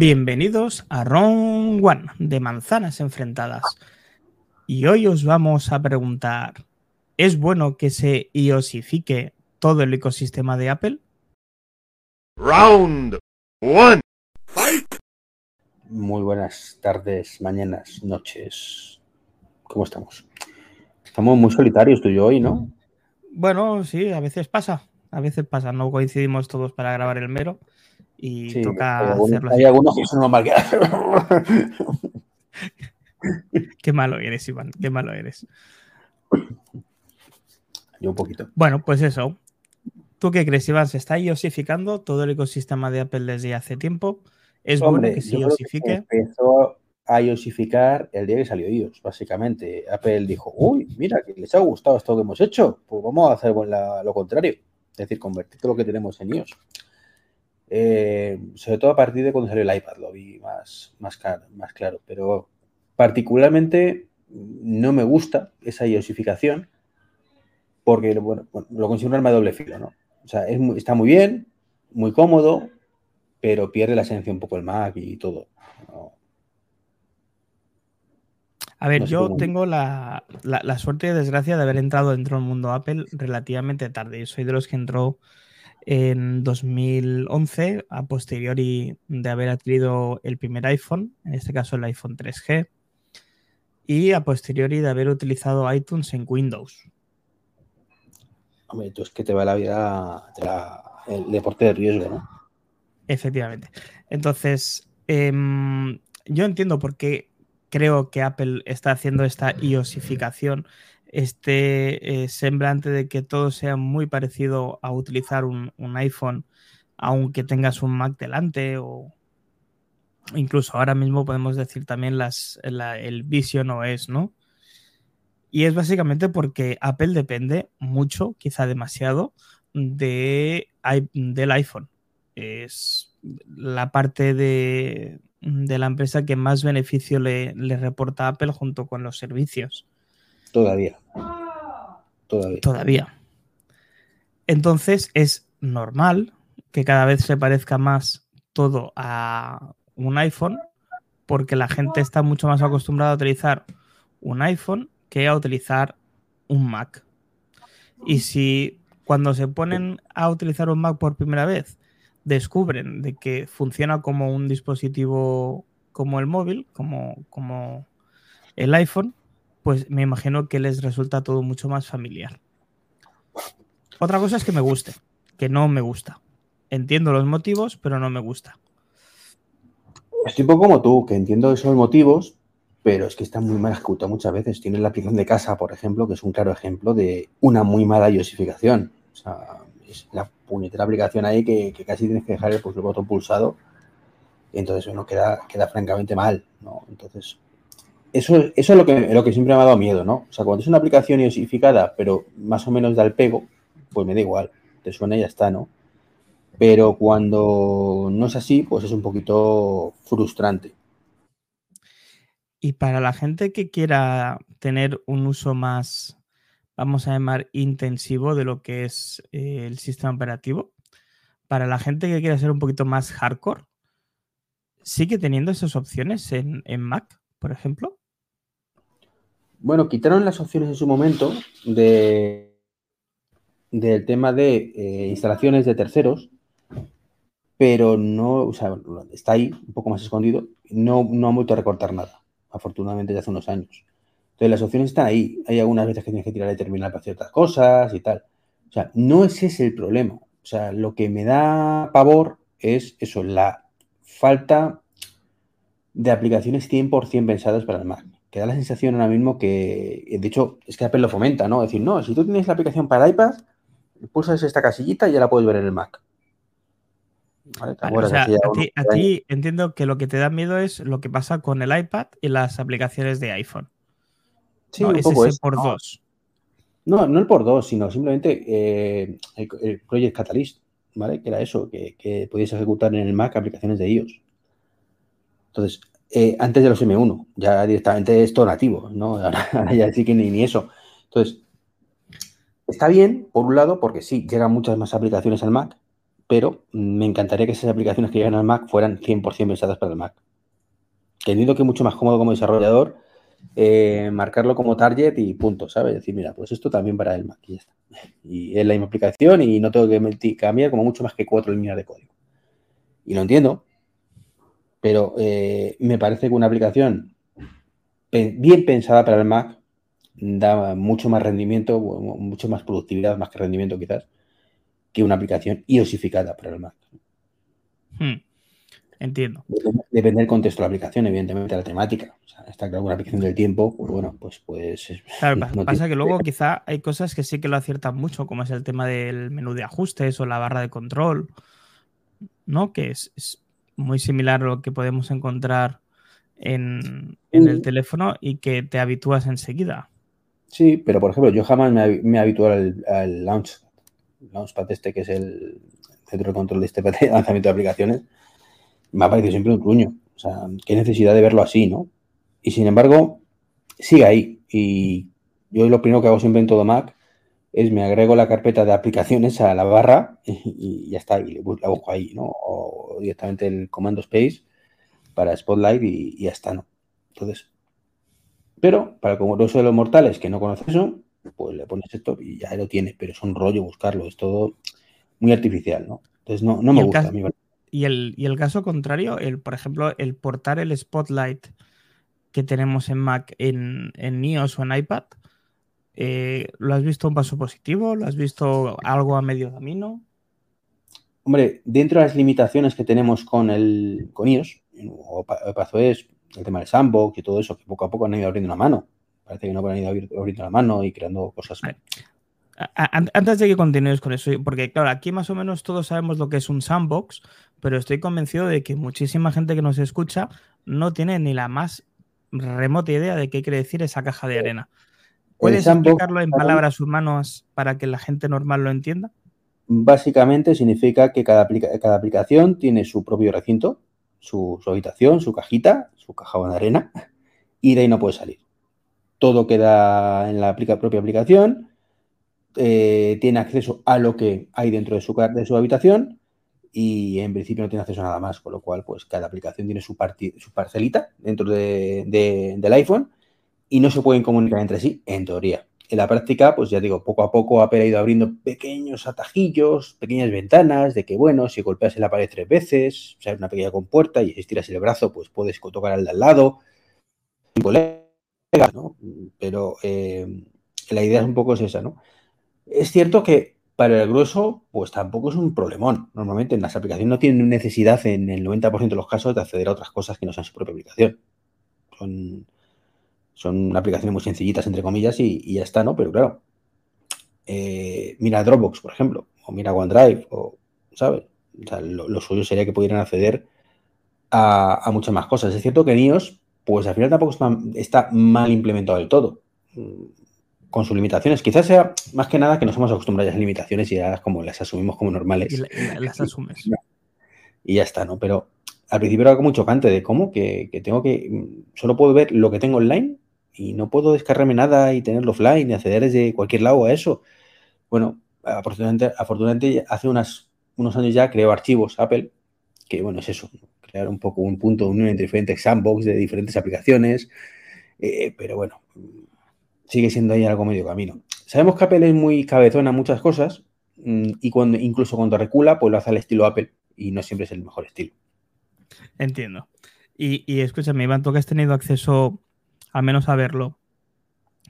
Bienvenidos a Round One de Manzanas Enfrentadas. Y hoy os vamos a preguntar, ¿es bueno que se iosifique todo el ecosistema de Apple? Round One. Muy buenas tardes, mañanas, noches. ¿Cómo estamos? Estamos muy solitarios tú y yo hoy, ¿no? Bueno, sí, a veces pasa. A veces pasa. No coincidimos todos para grabar el mero y Sí, toca hay algunos, hacerlo hay algunos que son que Qué malo eres, Iván. Qué malo eres. Yo un poquito. Bueno, pues eso. ¿Tú qué crees, Iván? ¿Se está iosificando todo el ecosistema de Apple desde hace tiempo? ¿Es Hombre, bueno que se que iosifique? empezó a iosificar el día que salió iOS, básicamente. Apple dijo, uy, mira, que les ha gustado esto que hemos hecho, pues vamos a hacer la- lo contrario. Es decir, convertir todo lo que tenemos en iOS. Eh, sobre todo a partir de cuando salió el iPad, lo vi más, más, claro, más claro. Pero particularmente no me gusta esa iosificación porque bueno, lo considero un arma de doble filo, ¿no? O sea, es muy- está muy bien, muy cómodo, pero pierde la esencia un poco el Mac y todo. ¿no? A ver, No yo tengo la, la- la suerte y desgracia de haber entrado dentro del mundo Apple relativamente tarde. Yo soy de los que entró en 2011, a posteriori de haber adquirido el primer iPhone, en este caso el iPhone 3G, y a posteriori de haber utilizado iTunes en Windows. Hombre, tú es que te va la vida, te va el deporte de riesgo, ¿no? Efectivamente. Entonces, em, yo entiendo por qué creo que Apple está haciendo esta iosificación, este eh, semblante de que todo sea muy parecido a utilizar un, un iPhone, aunque tengas un Mac delante, o incluso ahora mismo podemos decir también las, la- el Vision OS, ¿no? Y es básicamente porque Apple depende mucho, quizá demasiado, de, del iPhone es la parte de, de la empresa que más beneficio le, le reporta a Apple junto con los servicios, Todavía. Todavía. Entonces es normal que cada vez se parezca más todo a un iPhone porque la gente está mucho más acostumbrada a utilizar un iPhone que a utilizar un Mac. Y si cuando se ponen a utilizar un Mac por primera vez descubren de que funciona como un dispositivo como el móvil, como, como el iPhone, pues me imagino que les resulta todo mucho más familiar. Otra cosa es que me guste, que no me gusta. Entiendo los motivos, pero no me gusta. Estoy un poco como tú, que entiendo esos motivos, pero es que está muy mal ejecutado muchas veces. Tienes la aplicación de casa, por ejemplo, que es un claro ejemplo de una muy mala iosificación. O sea, es la puñetera aplicación ahí que, casi tienes que dejar el, pues, botón pulsado. Entonces uno queda, queda francamente mal, ¿no? Entonces, eso, eso es lo que, lo que siempre me ha dado miedo, ¿no? O sea, cuando es una aplicación iosificada, pero más o menos da el pego, pues me da igual. Te suena y ya está, ¿no? Pero cuando no es así, pues es un poquito frustrante. Y para la gente que quiera tener un uso más, vamos a llamar, intensivo de lo que es eh, el sistema operativo, para la gente que quiera ser un poquito más hardcore, ¿sigue teniendo esas opciones en, en Mac, por ejemplo? Bueno, quitaron las opciones en su momento de del tema de eh, instalaciones de terceros, pero no, o sea, está ahí, un poco más escondido, no, no han vuelto a recortar nada, afortunadamente ya hace unos años. Entonces las opciones están ahí, hay algunas veces que tienes que tirar el terminal para ciertas cosas y tal. O sea, no es ese el problema. O sea, lo que me da pavor es eso, la falta de aplicaciones 100% pensadas para el Mac. Que da la sensación ahora mismo que, de hecho, es que Apple lo fomenta, ¿no? Es decir, no, si tú tienes la aplicación para iPad, pulsas esta casillita y ya la puedes ver en el Mac. A ti, a años. ti entiendo que lo que te da miedo es lo que pasa con el iPad y las aplicaciones de iPhone. Sí, ¿no? un Es poco ese eso, por ¿no? dos. No, no el por dos, sino simplemente eh, el, el Project Catalyst, ¿vale? Que era eso, que, que podías ejecutar en el Mac aplicaciones de iOS. Entonces, eh, antes de los M1, ya directamente es todo nativo, ¿no? Ahora, ya sí que ni, eso. Entonces, está bien, por un lado, porque sí, llegan muchas más aplicaciones al Mac, pero me encantaría que esas aplicaciones que llegan al Mac fueran 100% pensadas para el Mac. Que entiendo que es mucho más cómodo como desarrollador eh, marcarlo como target y punto, ¿sabes? Decir, mira, pues esto también para el Mac y ya está. Y es la misma aplicación y no tengo que cambiar como mucho más que cuatro líneas de código. Y lo entiendo, pero eh, me parece que una aplicación bien pensada para el Mac da mucho más rendimiento, mucho más productividad, más que rendimiento quizás, que una aplicación iosificada para el Mac. Hmm. Entiendo. Depende, del contexto de la aplicación, evidentemente, la temática. está claro una aplicación del tiempo, pues bueno, pues. pues claro, pasa que luego quizá hay cosas que sí que lo aciertan mucho, como es el tema del menú de ajustes o la barra de control, ¿no? Que es, muy similar a lo que podemos encontrar en, el teléfono y que te habitúas enseguida. Sí, pero por ejemplo, yo jamás me, me habituado al, al Launch, Launchpad este, que es el centro de control de este lanzamiento de aplicaciones me ha parecido siempre un truño. O sea, qué necesidad de verlo así, ¿no? Y sin embargo, sigue ahí. Y yo lo primero que hago siempre en todo Mac es me agrego la carpeta de aplicaciones a la barra y, ya está, y la busco ahí, ¿no? O directamente el comando space para Spotlight y, ya está, ¿no? Entonces, pero para el congreso de los mortales que no conoces eso, pues le pones esto y ya lo tiene, pero es un rollo buscarlo, es todo muy artificial, ¿no? Entonces no, no me gusta a mí. Y el, y el caso contrario, el, por ejemplo, el portar el Spotlight que tenemos en Mac en, en iOS o en iPad, eh, ¿lo has visto un paso positivo? ¿Lo has visto algo a medio camino? Hombre, dentro de las limitaciones que tenemos con el con iOS o es el tema del sandbox y todo eso, que poco a poco han ido abriendo la mano. Parece que no han ido abriendo la mano y creando cosas. Antes de que continúes con eso, porque claro, aquí más o menos todos sabemos lo que es un sandbox, pero estoy convencido de que muchísima gente que nos escucha no tiene ni la más remota idea de qué quiere decir esa caja de arena. ¿Puedes explicarlo en palabras humanas para que la gente normal lo entienda? Básicamente significa que cada, cada aplicación tiene su propio recinto, su, habitación, su cajita, su caja de arena, y de ahí no puede salir. Todo queda en la propia aplicación, eh, tiene acceso a lo que hay dentro de su, de su habitación y en principio no tiene acceso a nada más, con lo cual pues cada aplicación tiene su, su parcelita dentro del iPhone y no se pueden comunicar entre sí, en teoría. En la práctica, pues ya digo, poco a poco ha ido abriendo pequeños atajillos, pequeñas ventanas, de que bueno, si golpeas en la pared tres veces, o sea, una pequeña compuerta y estiras el brazo, pues puedes tocar al de al lado. Pero eh, la idea es un poco esa, ¿no? Es cierto que para el grueso, pues tampoco es un problemón. Normalmente en las aplicaciones no tienen necesidad en el 90% de los casos de acceder a otras cosas que no sean su propia aplicación. Son, son aplicaciones muy sencillitas, entre comillas, y, ya está, ¿no? Pero claro, eh, mira Dropbox, por ejemplo, o mira OneDrive, o, ¿sabes? O sea, lo, suyo sería que pudieran acceder a, muchas más cosas. Es cierto que en iOS, pues al final tampoco está, está mal implementado del todo con sus limitaciones. Quizás sea más que nada que nos hemos acostumbrado a esas limitaciones y ya como las asumimos como normales. Y las asumes. Y ya está, ¿no? Pero al principio era como muy chocante de cómo que, tengo que. Solo puedo ver lo que tengo online y no puedo descargarme nada y tenerlo offline y acceder desde cualquier lado a eso. Bueno, afortunadamente, afortunadamente hace unos años ya creo archivos Apple, que bueno, es eso, crear un poco un punto de unión entre diferentes sandbox de diferentes aplicaciones. Eh, pero bueno, sigue siendo ahí algo medio camino. Sabemos que Apple es muy cabezona en muchas cosas mm, y cuando, incluso cuando recula, pues lo hace al estilo Apple y no siempre es el mejor estilo. Entiendo. Y, y escúchame, Iván, tú que has tenido acceso al menos a verlo,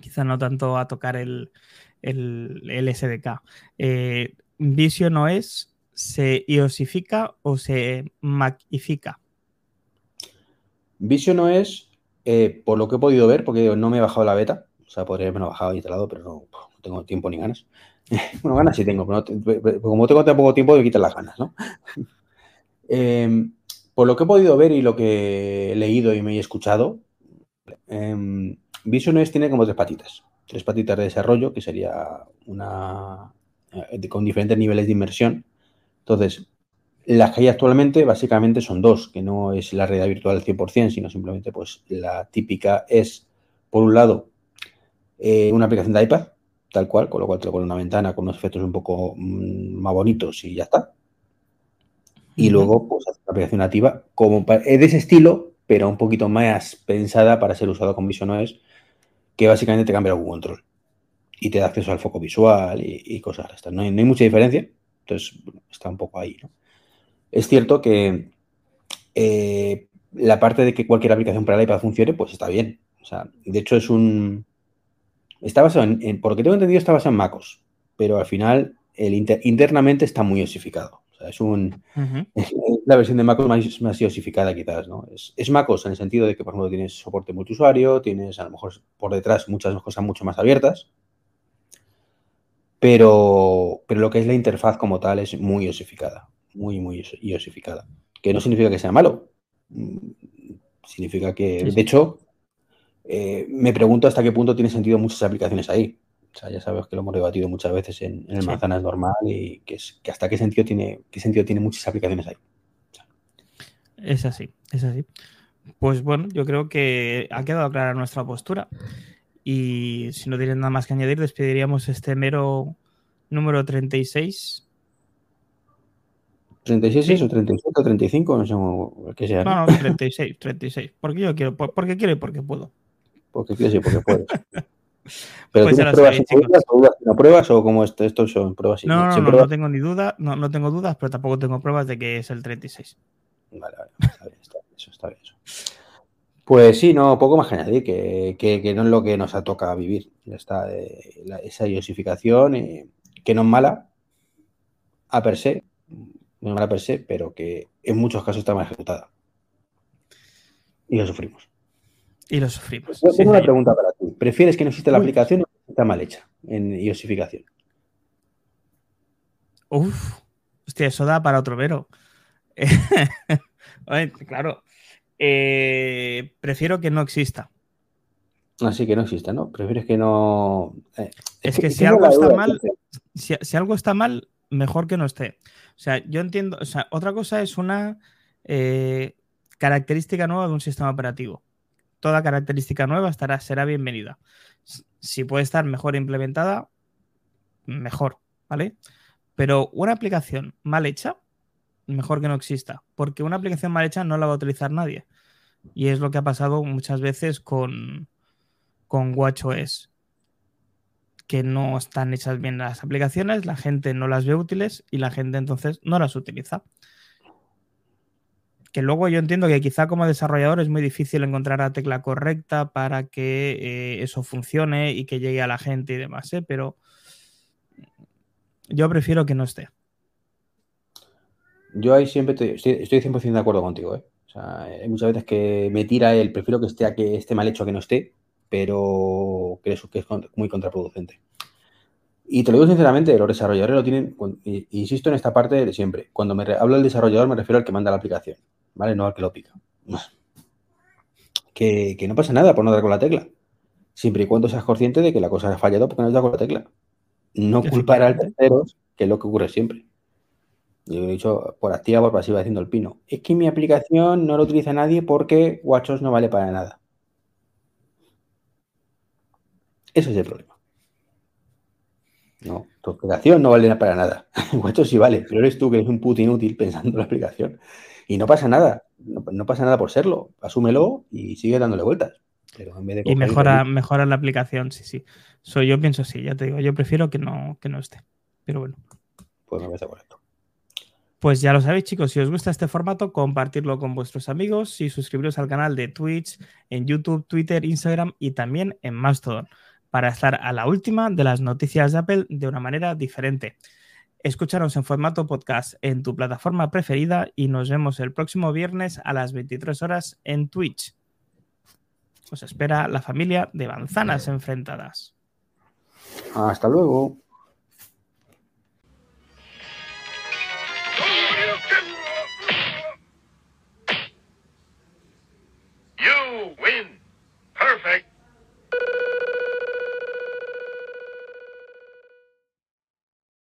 quizá no tanto a tocar el, el, SDK. Eh, ¿Vision OS se iosifica o se macifica? Vision OS, eh, por lo que he podido ver, porque no me he bajado la beta, o sea, podría haberme bajado instalado, pero no, tengo tiempo ni ganas. bueno, ganas sí tengo, pero como tengo tan poco tiempo, me quitan las ganas, ¿no? Em, por lo que he podido ver y lo que he leído y me he escuchado, eh, Vision tiene como tres patitas. Tres patitas de desarrollo, que sería una eh, con diferentes niveles de inmersión. Entonces, las que hay actualmente básicamente son dos, que no es la realidad virtual al 100%, sino simplemente pues la típica es, por un lado, eh, una aplicación de iPad, tal cual, con lo cual te lo pone una ventana con unos efectos un poco mm, más bonitos y ya está. Y luego, pues, hacer una aplicación nativa como es de ese estilo, pero un poquito más pensada para ser usado con Vision OS, que básicamente te cambia algún control y te da acceso al foco visual y, cosas de estas. No hay, mucha diferencia, entonces está un poco ahí. Es cierto que eh, la parte de que cualquier aplicación para el iPad funcione, pues está bien. O sea, de hecho es un... Está basado en, por lo que tengo entendido, está basado en MacOS, pero al final el internamente está muy osificado. Sea, es un... la versión de MacOS más, más osificada quizás, ¿no? Es, es, MacOS en el sentido de que, por ejemplo, tienes soporte multiusuario, tienes a lo mejor por detrás muchas cosas mucho más abiertas, pero, pero lo que es la interfaz como tal es muy osificada, muy, muy osificada. Que no significa que sea malo, mm, significa que, de hecho, eh, me pregunto hasta qué punto tiene sentido muchas aplicaciones ahí. O sea, ya sabes que lo hemos debatido muchas veces en, el manzanas normal y que, es, que hasta qué sentido tiene, qué sentido tiene muchas aplicaciones ahí. Es así, es así. Pues bueno, yo creo que ha quedado clara nuestra postura. Y si no tienen nada más que añadir, despediríamos este mero número 36. ¿36 o 37 o 35? No sé qué sea. No, no, 36, 36. Porque yo quiero, porque quiero y porque puedo. Porque quieres y porque puedes. Pero pues pruebas dudas, o dudas no pruebas o como esto, son pruebas No, no, no, no, tengo ni duda, no, no tengo dudas, pero tampoco tengo pruebas de que es el 36. Vale, vale, está bien, está bien, eso está bien. Eso. Pues sí, no, poco más que añadir, que, no es lo que nos ha tocado vivir. Está, eh, esa iosificación, eh, que no es mala a per se, no es mala per se, pero que en muchos casos está mal ejecutada. Y lo sufrimos. Y lo sufrimos. tengo una pregunta para ti. ¿Prefieres que no exista la aplicación o que está mal hecha en iosificación? Uf, hostia, eso da para otro vero. claro, eh, prefiero que no exista. Así que no exista, ¿no? Prefieres que no. Eh, es, que, si algo está mal, si, algo está mal, mejor que no esté. O sea, yo entiendo. O sea, otra cosa es una eh, característica nueva de un sistema operativo. Toda característica nueva estará, será bienvenida. Si puede estar mejor implementada, mejor, ¿vale? Pero una aplicación mal hecha mejor que no exista, porque una aplicación mal hecha no la va a utilizar nadie. Y es lo que ha pasado muchas veces con, con WatchOS, que no están hechas bien las aplicaciones, la gente no las ve útiles y la gente entonces no las utiliza. Que luego yo entiendo que quizá como desarrollador es muy difícil encontrar la tecla correcta para que eh, eso funcione y que llegue a la gente y demás, ¿eh? pero yo prefiero que no esté. Yo ahí siempre estoy, estoy 100% de acuerdo contigo. ¿eh? O sea, hay muchas veces que me tira el prefiero que esté a que esté mal hecho a que no esté, pero creo que es muy contraproducente. Y te lo digo sinceramente, los desarrolladores lo tienen, insisto en esta parte de siempre. Cuando me hablo del desarrollador me refiero al que manda la aplicación, ¿vale? No al que lo pica. Que, que no pasa nada por no dar con la tecla. Siempre y cuando seas consciente de que la cosa ha fallado porque no has dado con la tecla. No culpar al tercero, que es lo que ocurre siempre. Yo he dicho por activa, por pasiva, haciendo el pino. Es que mi aplicación no lo utiliza nadie porque WatchOS no vale para nada. Ese es el problema. No, tu aplicación no vale para nada. WatchOS sí vale, pero eres tú que eres un puto inútil pensando en la aplicación. Y no pasa nada. No, pasa nada por serlo. Asúmelo y sigue dándole vueltas. y mejora, mejora la aplicación, sí, sí. yo pienso sí, ya te digo. Yo prefiero que no, que no esté. Pero bueno. Pues me parece correcto. Pues ya lo sabéis, chicos, si os gusta este formato, compartirlo con vuestros amigos y suscribiros al canal de Twitch, en YouTube, Twitter, Instagram y también en Mastodon para estar a la última de las noticias de Apple de una manera diferente. Escúchanos en formato podcast en tu plataforma preferida y nos vemos el próximo viernes a las 23 horas en Twitch. Os espera la familia de manzanas enfrentadas. Hasta luego.